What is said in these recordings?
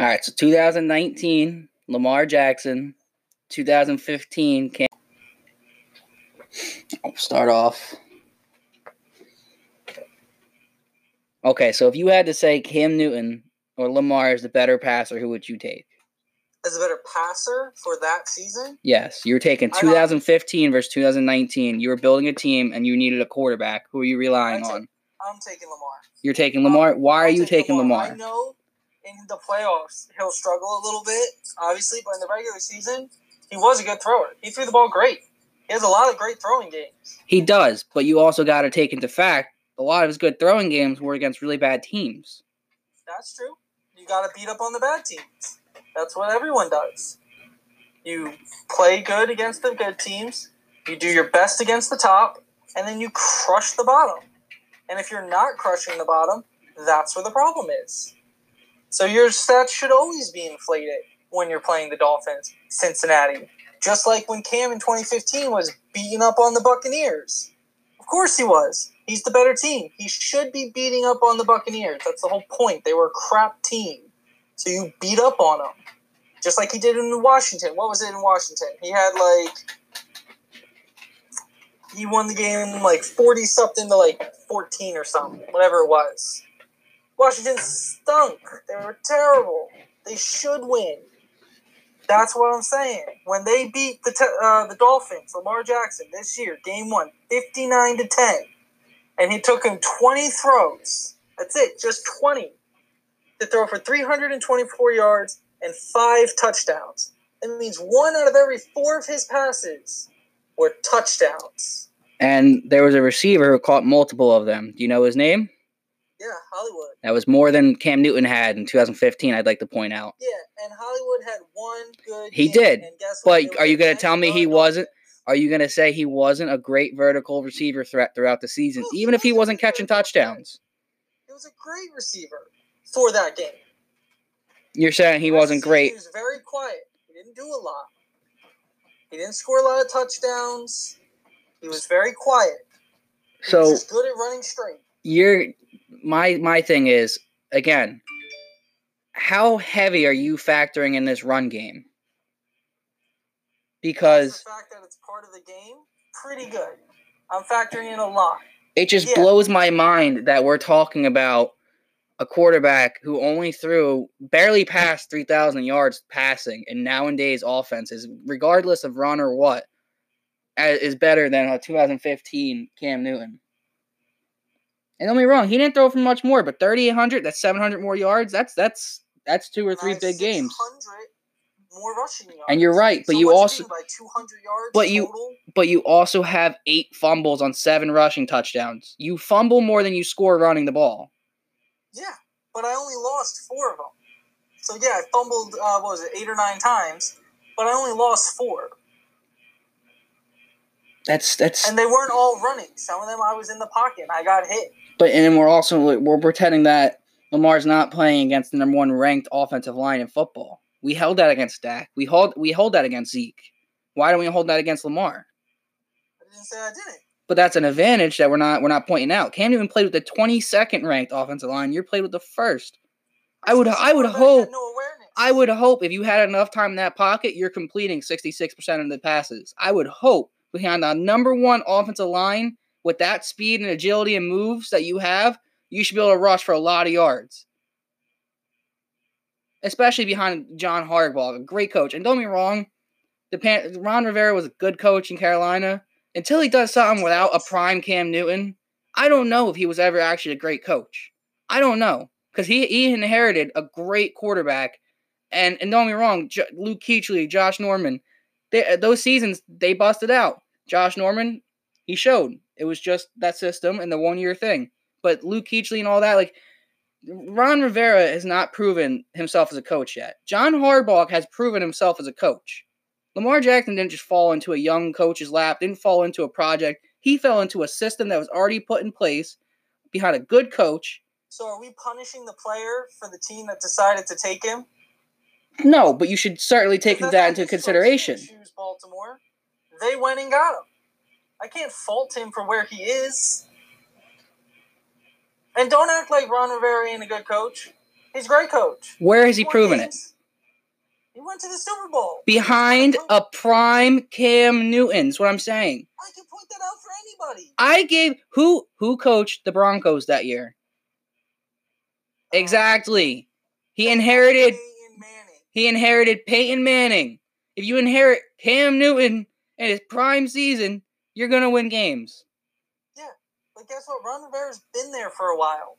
All right, so 2019, Lamar Jackson. 2015, Cam. I'll start off. Okay, so if you had to say Cam Newton or Lamar is the better passer, who would you take? As a better passer for that season? Yes, you were taking I don't- 2015 versus 2019. You were building a team and you needed a quarterback. Who are you relying I'd on? I'm taking Lamar. You're taking Lamar. Why are I'll you taking I Lamar? know in the playoffs he'll struggle a little bit, obviously, but in the regular season, he was a good thrower. He threw the ball great. He has a lot of great throwing games. He does, but you also got to take into fact a lot of his good throwing games were against really bad teams. That's true. You got to beat up on the bad teams. That's what everyone does. You play good against the good teams, you do your best against the top, and then you crush the bottom. And if you're not crushing the bottom, that's where the problem is. So your stats should always be inflated when you're playing the Dolphins, Cincinnati. Just like when Cam in 2015 was beating up on the Buccaneers. Of course he was. He's the better team. He should be beating up on the Buccaneers. That's the whole point. They were a crap team. So you beat up on them. Just like he did in Washington. What was it in Washington? He had like he won the game like 40 something to like 14 or something, whatever it was. Washington stunk. They were terrible. They should win. That's what I'm saying. When they beat the te- uh, the Dolphins, Lamar Jackson this year, game one, 59 to 10, and he took him 20 throws. That's it, just 20 to throw for 324 yards and five touchdowns. That means one out of every four of his passes were touchdowns. And there was a receiver who caught multiple of them. Do you know his name? Yeah, Hollywood. That was more than Cam Newton had in 2015, I'd like to point out. Yeah, and Hollywood had one good. He game, did, and guess but? Are you gonna tell me he wasn't- Are you going to say he wasn't a great vertical receiver threat throughout the season, he even if he wasn't catching touchdowns? He was a great receiver for that game. You're saying he wasn't of the season, great. He was very quiet. He didn't do a lot. He didn't score a lot of touchdowns. He was very quiet. He was So just good at running straight. you're my my thing is again, how heavy are you factoring in this run game? Because the fact that it's part of the game, pretty good. I'm factoring in a lot. it just Yeah. blows my mind that we're talking about a quarterback who only threw barely past 3000 yards passing and nowadays offenses regardless of run or what, is better than a 2015 Cam Newton. And don't get me wrong, he didn't throw for much more, but 3800, that's 700 more yards. That's that's that's two or three big games. more rushing yards. And you're right, but So you also by 200 yards but you- total? but you also have 8 fumbles on 7 rushing touchdowns. You fumble more than you score running the ball. Yeah, but I only lost four of them. So yeah, I fumbled. Uh, what was it, eight or nine times? But I only lost four, That's that's and they weren't all running. Some of them I was in the pocket. and I got hit. But and we're also we're pretending that Lamar's not playing against the number one ranked offensive line in football. We held that against Dak. We hold we hold that against Zeke. Why don't we hold that against Lamar? I didn't say I didn't. But that's an advantage that we're not we're not pointing out. Cam Newton played with the twenty second ranked offensive line. You're played with the first. I would I would hope No. I would hope if you had enough time in that pocket, you're completing sixty six percent of the passes. I would hope behind the number one offensive line with that speed and agility and moves that you have, you should be able to rush for a lot of yards. Especially behind John Harbaugh, a great coach. And don't me wrong, the Pan- Ron Rivera was a good coach in Carolina. Until he does something without a prime Cam Newton, I don't know if he was ever actually a great coach. I don't know because he he inherited a great quarterback, and and don't me wrong, J- Luke Kuechly, Josh Norman, they, those seasons they busted out. Josh Norman, he showed it was just that system and the one year thing. But Luke Kuechly and all that, like Ron Rivera has not proven himself as a coach yet. John Harbaugh has proven himself as a coach. Lamar Jackson didn't just fall into a young coach's lap, didn't fall into a project. He fell into a system that was already put in place behind a good coach. So are we punishing the player for the team that decided to take him? No, but you should certainly take that into his choice. He consideration. Choose Baltimore. They went and got him. I can't fault him for where he is. And don't act like Ron Rivera ain't a good coach. He's a great coach. Where has he proven it? He went to the Super Bowl. Behind a prime Cam Newton's what I'm saying. I can point that out for anybody. I gave who who coached the Broncos that year? Uh, exactly. He inherited Peyton Manning. he inherited Peyton Manning. If you inherit Cam Newton in his prime season, you're gonna win games. Yeah. But guess what? Ron Rivera's been there for a while.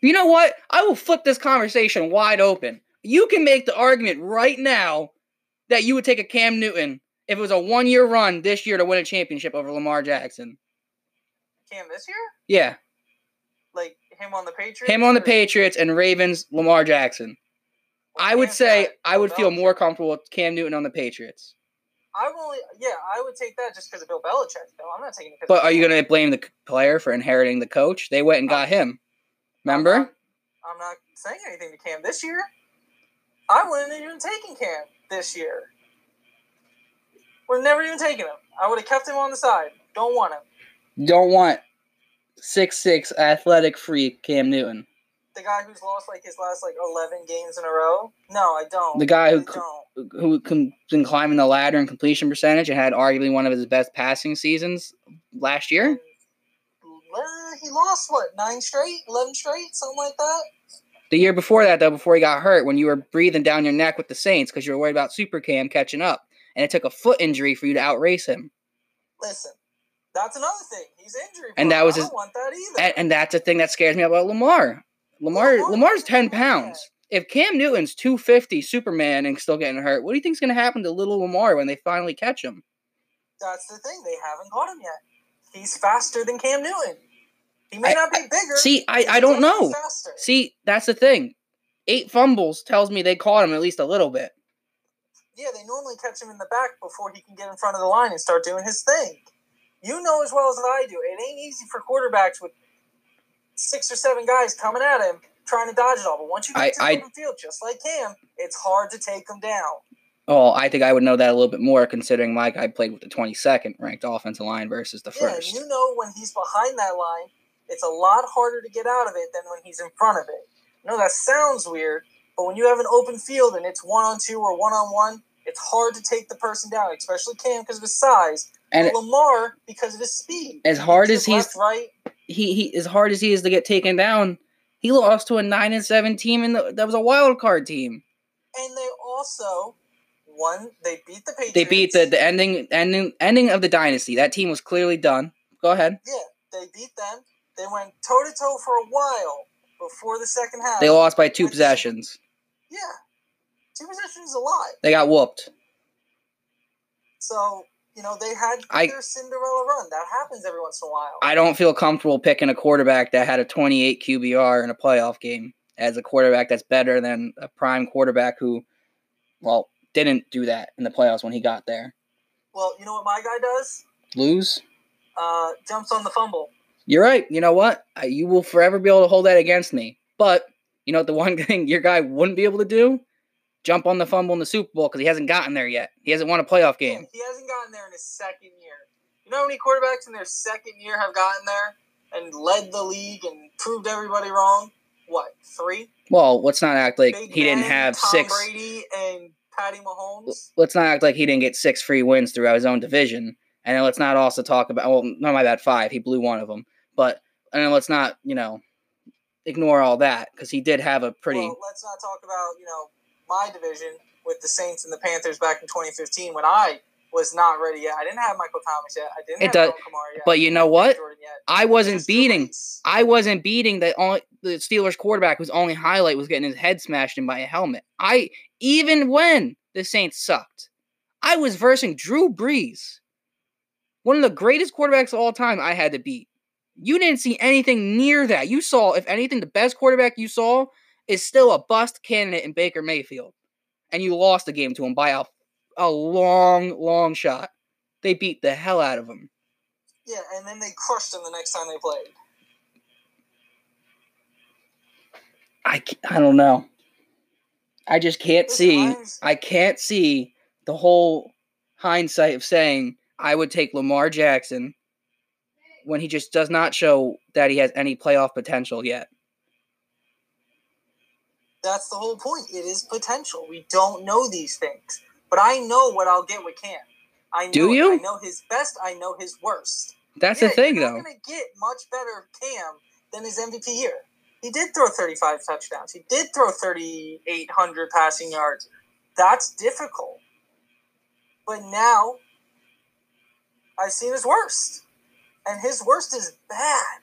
You know what? I will flip this conversation wide open. You can make the argument right now that you would take a Cam Newton if it was a one year run this year to win a championship over Lamar Jackson. Cam this year? Yeah. Like him on the Patriots? Him on the Patriots and Ravens, Lamar Jackson. I would Cam's say I would feel more comfortable with Cam Newton on the Patriots. I've only yeah, I would take that just because of Bill Belichick. Though I'm not taking it. But are you going to blame the player for inheriting the coach? They went and got him. Remember? I'm not, I'm not saying anything to Cam this year. I wouldn't have even taken Cam this year. Would have never even taken him. I would have kept him on the side. Don't want him. Don't want six six athletic freak Cam Newton. The guy who's lost like his last like eleven games in a row. No, I don't. The guy who I c- don't. who com- been climbing the ladder in completion percentage and had arguably one of his best passing seasons last year. He lost what nine straight, eleven straight, something like that. The year before that, though, before he got hurt, when you were breathing down your neck with the Saints because you were worried about Super Cam catching up, and it took a foot injury for you to outrace him. Listen, that's another thing. He's injury. And that was I his- don't want that either. And, and that's the thing that scares me about Lamar. Lamar Lamar- Lamar's ten pounds. If Cam Newton's two fifty Superman and still getting hurt, what do you think's gonna happen to little Lamar when they finally catch him? That's the thing. They haven't caught him yet. He's faster than Cam Newton. He may I- not be bigger. See, I, I don't know. See, that's the thing. Eight fumbles tells me they caught him at least a little bit. Yeah, they normally catch him in the back before he can get in front of the line and start doing his thing. You know as well as I do, it ain't easy for quarterbacks with six or seven guys coming at him trying to dodge it all. But once you get I- to the I- open field, just like Cam, it's hard to take them down. Oh, I think I would know that a little bit more considering my guy played with the 22nd ranked offensive line versus the Yeah, and first. you know when he's behind that line, it's a lot harder to get out of it than when he's in front of it. I know that sounds weird, but when you have an open field and it's one on two or one on one, it's hard to take the person down, especially Cam because of his size, And Lamar because of his speed. As hard as he's- left, right, he, he as hard as he is to get taken down, he lost to a nine and seven team and the, that was a wild card team. and they also won. They beat the Patriots. They beat the, the ending ending ending of the dynasty. That team was clearly done. Go ahead. yeah, they beat them. They went toe to toe for a while before the second half. They lost by two possessions. Yeah, two possessions is a lot. They got whooped. So, you know, they had I- their Cinderella run. That happens every once in a while. I don't feel comfortable picking a quarterback that had a 28 QBR in a playoff game as a quarterback that's better than a prime quarterback who, well, didn't do that in the playoffs when he got there. well, you know what my guy does? Lose? Uh, jumps on the fumble. You're right. You know what? You will forever be able to hold that against me. But you know what? The one thing your guy wouldn't be able to do? Jump on the fumble in the Super Bowl because he hasn't gotten there yet. He hasn't won a playoff game. he hasn't gotten there in his second year. You know how many quarterbacks in their second year have gotten there and led the league and proved everybody wrong? What, three? Well, let's not act like Big he didn't have Tom six. Brady and Patty Mahomes. Let's not act like he didn't get six free wins throughout his own division. And then let's not also talk about well, no, my bad, five. He blew one of them. But and then let's not, you know, ignore all that because he did have a pretty. Well, let's not talk about you know my division with the Saints and the Panthers back in 2015 when I was not ready yet. I didn't have Michael Thomas yet. I didn't It have does- yet. but you know what? I was wasn't beating. I wasn't beating the only the Steelers quarterback whose only highlight was getting his head smashed in by a helmet. I even when the Saints sucked, I was versing Drew Brees, one of the greatest quarterbacks of all time. I had to beat. You didn't see anything near that. You saw, if anything, the best quarterback you saw is still a bust candidate in Baker Mayfield, and you lost the game to him by a a long, long shot. They beat the hell out of him. Yeah, and then they crushed him the next time they played. I, I don't know. I just can't see. I can't see the whole hindsight of saying I would take Lamar Jackson when he just does not show that he has any playoff potential yet. That's the whole point. It is potential. We don't know these things, but I know what I'll get with Cam. I know Do you? I know his best. I know his worst. That's Yeah, the thing, you're though. not gonna get much better Cam than his MVP year. He did throw 35 touchdowns. He did throw 3,800 passing yards. That's difficult. But now, I've seen his worst, and his worst is bad.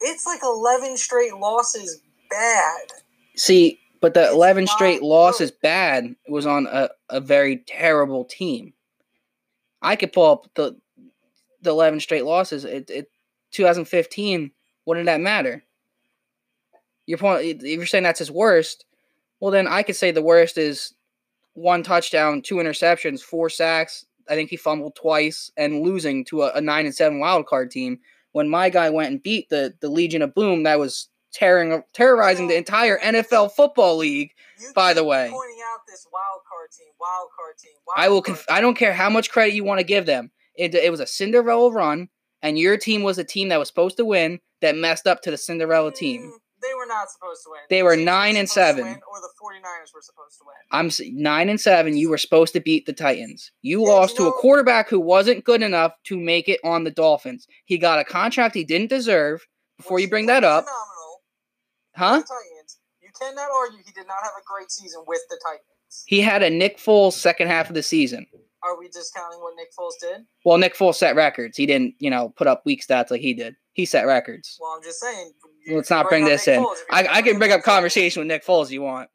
It's like 11 straight losses. Bad. See, but the It's 11 straight good. losses bad It was on a, a very terrible team. I could pull up the the 11 straight losses. It, it 2015, what did that matter? Your point, if you're saying that's his worst, well, then I could say the worst is one touchdown, two interceptions, four sacks. I think he fumbled twice and losing to a, a nine and seven wild card team. When my guy went and beat the the Legion of Boom, that was tearing terrorizing the entire NFL football league. You By the way. pointing out this wild card team, wild card team. Wild I will. Conf- I don't care how much credit you want to give them. It, it was a Cinderella run, and your team was a team that was supposed to win that messed up to the Cinderella team. Mm, They were not supposed to win. They were Chiefs nine and seven. win, or the 49ers were supposed to win. I'm nine and seven. You were supposed to beat the Titans. You Yeah, lost you to a quarterback who wasn't good enough to make it on the Dolphins. He got a contract he didn't deserve. Before you bring that up, phenomenal huh? Titans. You cannot argue he did not have a great season with the Titans. He had a Nick Foles second half of the season. Are we discounting what Nick Foles did? Well, Nick Foles set records. He didn't, you know, put up weak stats like he did. He set records. Well, I'm just saying. Let's not bring this Nick in. Foles. If you're I, I can bring up conversation with Nick Foles if you want.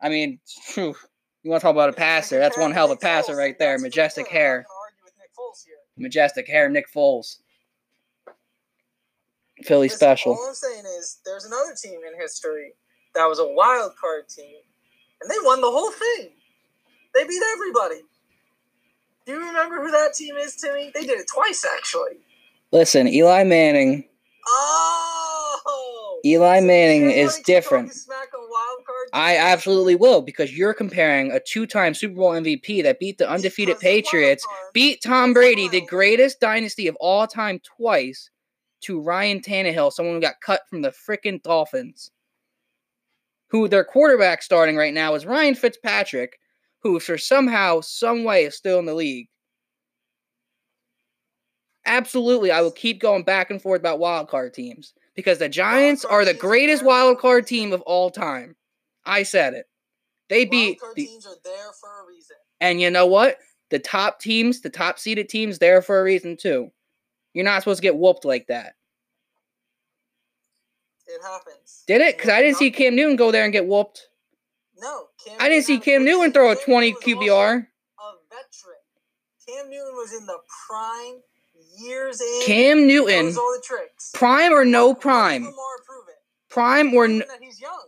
I mean, phew, you want to talk about a passer? That's one hell of a passer right there. Majestic good. I'm not hair. gonna argue with Nick Foles here. Majestic hair, Nick Foles. Philly Listen, special. All I'm saying is, there's another team in history that was a wild card team, and they won the whole thing. They beat everybody. Do you remember who that team is, Timmy? They did it twice, actually. Listen, Eli Manning. Oh, Eli So Manning is different. talking Smack on wild card I absolutely will because you're comparing a two-time Super Bowl MVP that beat the undefeated Because it's wild Patriots, beat Tom Brady, the greatest dynasty of all time, twice, to Ryan Tannehill, someone who got cut from the frickin' Dolphins. Who their quarterback starting right now is Ryan Fitzpatrick, who for somehow, some way is still in the league. Absolutely, I will keep going back and forth about wild card teams because the Giants are the greatest wild card team of all time. I said it. They beat the teams are there for a reason. and you know what? The top teams, the top seeded teams, there for a reason too. You're not supposed to get whooped like that. It happens. Did it? Because I didn't see Cam Newton go there and get whooped. No, Cam I didn't see Cam Newton throw a Cam 20 Newton was QBR. A veteran. Cam Newton was in the prime years in. Cam Newton, knows all the tricks. prime or no prime? Lamar prove it? Prime or n- he's young.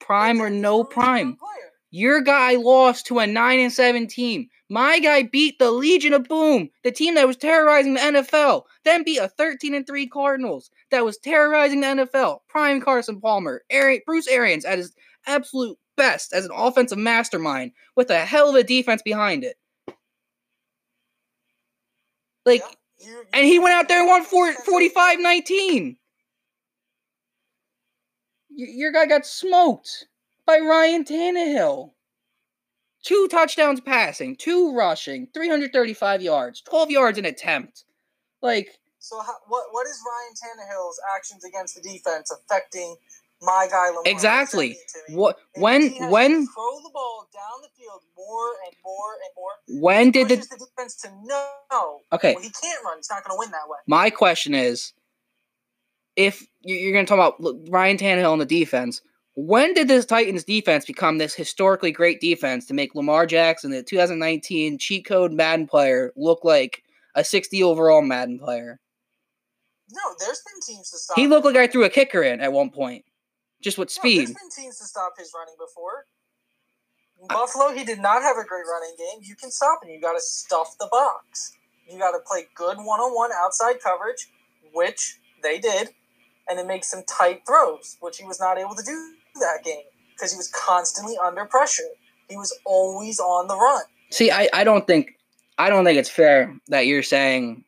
prime or no proven he's a young prime? player. Your guy lost to a 9 and 7 team. My guy beat the Legion of Boom, the team that was terrorizing the NFL. Then beat a 13 and 3 Cardinals that was terrorizing the NFL. Prime Carson Palmer, Ari- Bruce Arians at his absolute best as an offensive mastermind with a hell of a defense behind it. Like, Yeah. You- you- and he went out there and won you- 4, 45 19. Your guy got smoked by Ryan Tannehill. Two touchdowns passing, two rushing, 335 yards, 12 yards an attempt. Like, So how, what what is Ryan Tannehill's actions against the defense affecting my guy Lamar? exactly. What when he has to when throw the ball down the field more and more and more. when did the the defense to know? Okay. Well, he can't run. He's not going to win that way. My question is, if you- you're going to talk about Ryan Tannehill and the defense, when did this Titans defense become this historically great defense to make Lamar Jackson, the 2019 cheat code Madden player, look like a 60 overall Madden player? No, there's been teams to stop. He looked like I threw a kicker in at one point, just with No, speed. there's been teams to stop his running before. In Buffalo, he did not have a great running game. You can stop him. You got to stuff the box. You got to play good one-on-one outside coverage, which they did, and then make some tight throws, which he was not able to do that game because he was constantly under pressure. He was always on the run. See, I, I don't think I don't think it's fair that you're saying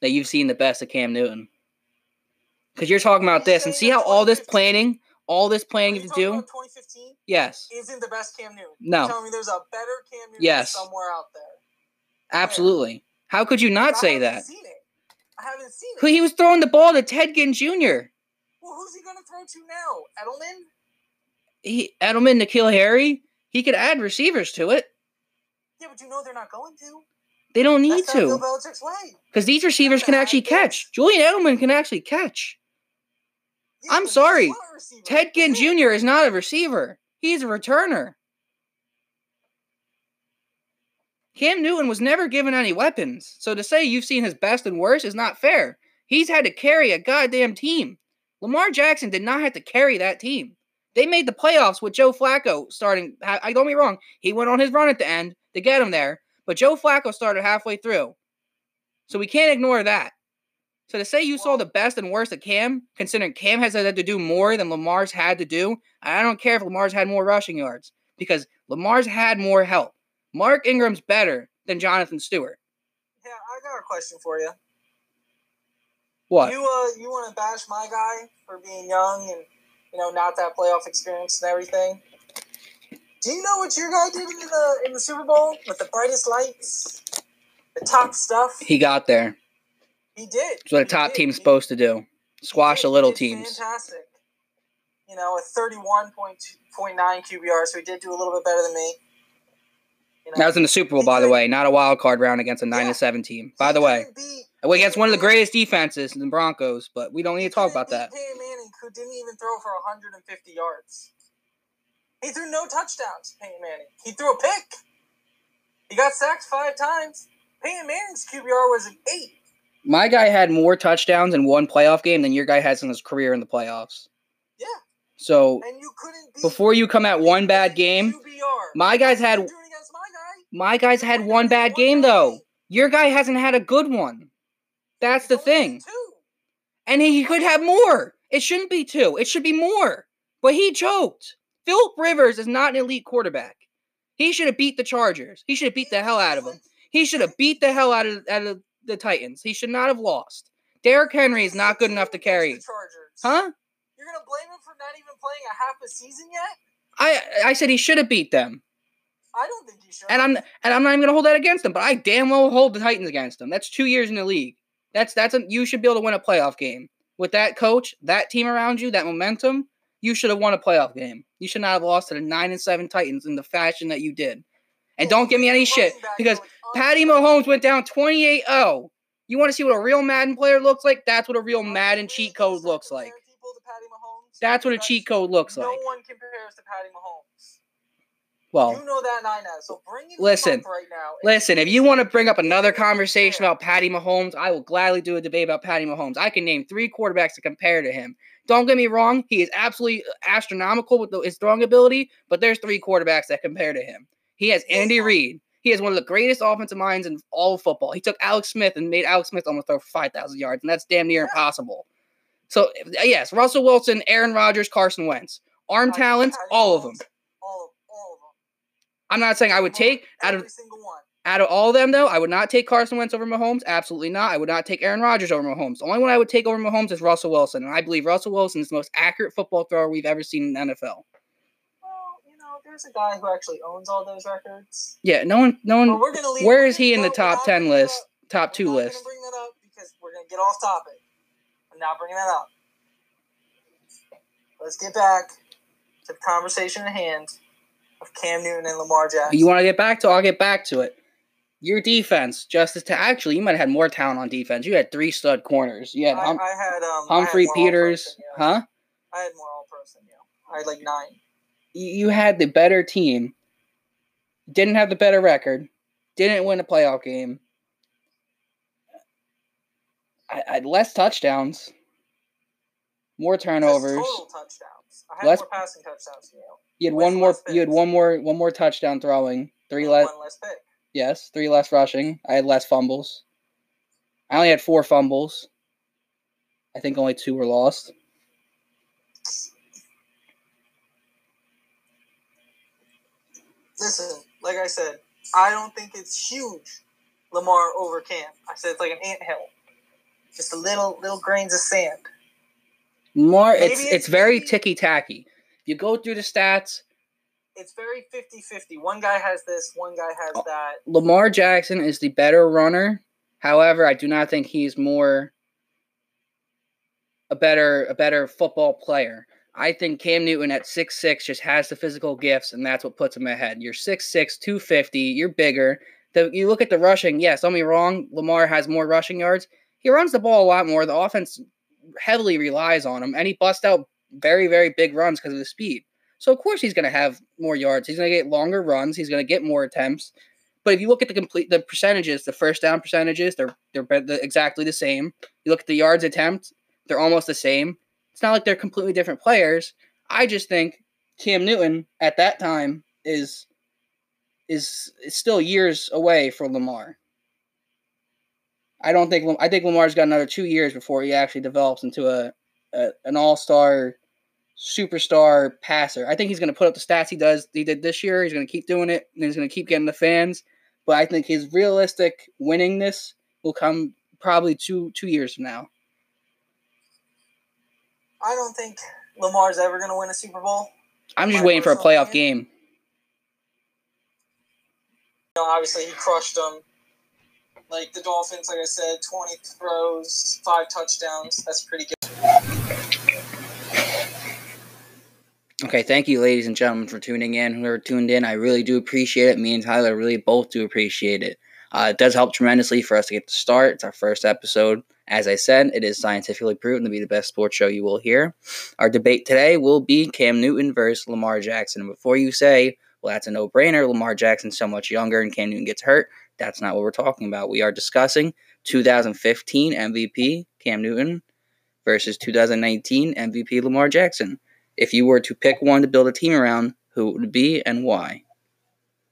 that you've seen the best of Cam Newton. Because you're talking about this and see how all this planning, all this planning you to do, 2015 yes, isn't the best Cam Newton. No. You're telling me there's a better Cam Newton Yes. somewhere out there. absolutely. How could you not I say that? Seen it. I haven't seen it. he was throwing the ball to Ted Ginn Jr. Well, who's he gonna throw to now? Edelman? He Edelman, N'Keal Harry. He could add receivers to it. Yeah, but you know they're not going to. They don't need That's to because these receivers can actually catch. Julian Edelman can actually catch. Yeah, I'm sorry. not a receiver. Ted Ginn. Jr. is not a receiver. He's a returner. Cam Newton was never given any weapons, so to say you've seen his best and worst is not fair. He's had to carry a goddamn team. Lamar Jackson did not have to carry that team. They made the playoffs with Joe Flacco starting. I don't get me wrong, he went on his run at the end to get him there, but Joe Flacco started halfway through. So we can't ignore that. So to say you saw the best and worst of Cam, considering Cam has had to do more than Lamar's had to do, I don't care if Lamar's had more rushing yards because Lamar's had more help. Mark Ingram's better than Jonathan Stewart. Yeah, I got a question for you. What? You uh, you want to bash my guy for being young and you know not that playoff experience and everything? Do you know what your guy did in the in the Super Bowl with the brightest lights, the top stuff? He got there. He did. It's what a top did. team's He- supposed to do. Squash the little teams. Fantastic. You know, a thirty-one point point nine QBR, so he did do a little bit better than me. You know, That was in the Super Bowl, by the way, not a wild card round against a nine Yeah. to seven team. he By the way, beat- against one of the greatest defenses in the Broncos, but we don't need to talk about that. Peyton Manning, who didn't even throw for 150 yards. He threw no touchdowns. Peyton Manning. He threw a pick. He got sacked five times. Peyton Manning's QBR was an eight. My guy had more touchdowns in one playoff game than your guy has in his career in the playoffs. Yeah, So you before you come at one bad game, QBR. my guys had You're doing against my guy. my guys had You're one bad game guy. though. Your guy hasn't had a good one. That's the He's thing. Two. And he could have more. It shouldn't be two. It should be more. But he choked. Philip Rivers is not an elite quarterback. He should have beat the Chargers. He should have beat the hell out of them. He should have beat the hell out of, out of the Titans. He should not have lost. Derrick Henry is not good enough to carry. The Chargers. Huh? You're gonna blame him for not even playing a half a season yet? I I said he should have beat them. I don't think you should. And I'm and I'm not even gonna hold that against him, but I damn well hold the Titans against them. That's two years in the league. That's that's a you should be able to win a playoff game. With that coach, that team around you, that momentum, you should have won a playoff game. You should not have lost to the nine and seven Titans in the fashion that you did. And don't give me any shit because Patty Mahomes went down 28-0. You want to see what a real Madden player looks like? That's what a real Madden cheat code looks like. That's what a cheat code looks like. No one compares to Patty Mahomes. Well, you know that nine has. So bring him Listen, up right now. Listen, if you want to bring up another conversation about Patty Mahomes, I will gladly do a debate about Patty Mahomes. I can name three quarterbacks to compare to him. Don't get me wrong, he is absolutely uh, astronomical with the, his throwing ability, but there's three quarterbacks that compare to him. He has Andy Reid. He has one of the greatest offensive minds in all of football. He took Alex Smith and made Alex Smith almost throw for 5,000 yards, and that's damn near impossible. So, uh, yes, Russell Wilson, Aaron Rodgers, Carson Wentz. Arm talents, all of them. Mahomes, All of, all of them. I'm not saying I would take out of every single one. out of all of them, though, I would not take Carson Wentz over Mahomes. Absolutely not. I would not take Aaron Rodgers over Mahomes. The only one I would take over Mahomes is Russell Wilson, and I believe Russell Wilson is the most accurate football thrower we've ever seen in the NFL. Well, you know, there's a guy who actually owns all those records. Yeah, no one, no one. we're gonna leave. Where is he in the top ten list, up. top two list? Bring that up because we're gonna get off topic. I'm not bringing that up. Let's get back to the conversation at hand of Cam Newton and Lamar Jackson. You want to get back to? I'll get back to it. Your defense, Justice. To actually, you might have had more talent on defense. You had three stud corners. You had I, hum- I had um, Humphrey I had Peters, All-Pros than you. huh? I had more all than you. I had like nine. You you had the better team. Didn't have the better record. Didn't win a playoff game. I, I had less touchdowns. More turnovers. Total touchdowns. I had Less- more passing touchdowns than you. You had one more. You had one more. One more touchdown throwing. Three less. One less pick. Yes, three less rushing. I had less fumbles. I only had four fumbles. I think only two were lost. Listen, like I said, I don't think it's huge. Lamar over Cam. I said it's like an anthill, just a little little grains of sand. More, it's Maybe it's very it's- ticky tacky. You go through the stats. It's very 50-50. One guy has this, one guy has Oh. that. Lamar Jackson is the better runner. However, I do not think he's more a better a better football player. I think Cam Newton at six six just has the physical gifts, and that's what puts him ahead. You're 6'6, 250, you're bigger. The, you look at the rushing, yes, don't me wrong, Lamar has more rushing yards. He runs the ball a lot more. The offense heavily relies on him, and he busts out very, very big runs because of the speed. So, of course, he's going to have more yards. He's going to get longer runs. He's going to get more attempts. But if you look at the complete the percentages, the first down percentages, they're they're exactly the same. You look at the yards attempt, they're almost the same. It's not like they're completely different players. I just think Cam Newton at that time is is is still years away from Lamar. I don't think I think Lamar's got another two years before he actually develops into a, a an all star superstar passer. I think he's going to put up the stats he does he did this year. He's going to keep doing it, and he's going to keep getting the fans. But I think his realistic winningness will come probably two two years from now. I don't think Lamar's ever going to win a Super Bowl. I'm just My waiting for a playoff opinion? game. You know, obviously, he crushed them. Like the Dolphins, like I said, 20 throws, five touchdowns. That's pretty good. Okay, thank you, ladies and gentlemen, for tuning in. Whoever tuned in, I really do appreciate it. Me and Tyler really both do appreciate it. Uh, it does help tremendously for us to get to start. It's our first episode. As I said, it is scientifically proven to be the best sports show you will hear. Our debate today will be Cam Newton versus Lamar Jackson. And before you say, well, that's a no brainer, Lamar Jackson's so much younger and Cam Newton gets hurt, that's not what we're talking about. We are discussing 2015 MVP Cam Newton versus 2019 MVP Lamar Jackson. If you were to pick one to build a team around, who it would be and why?